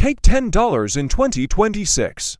Cake $10 in 2026.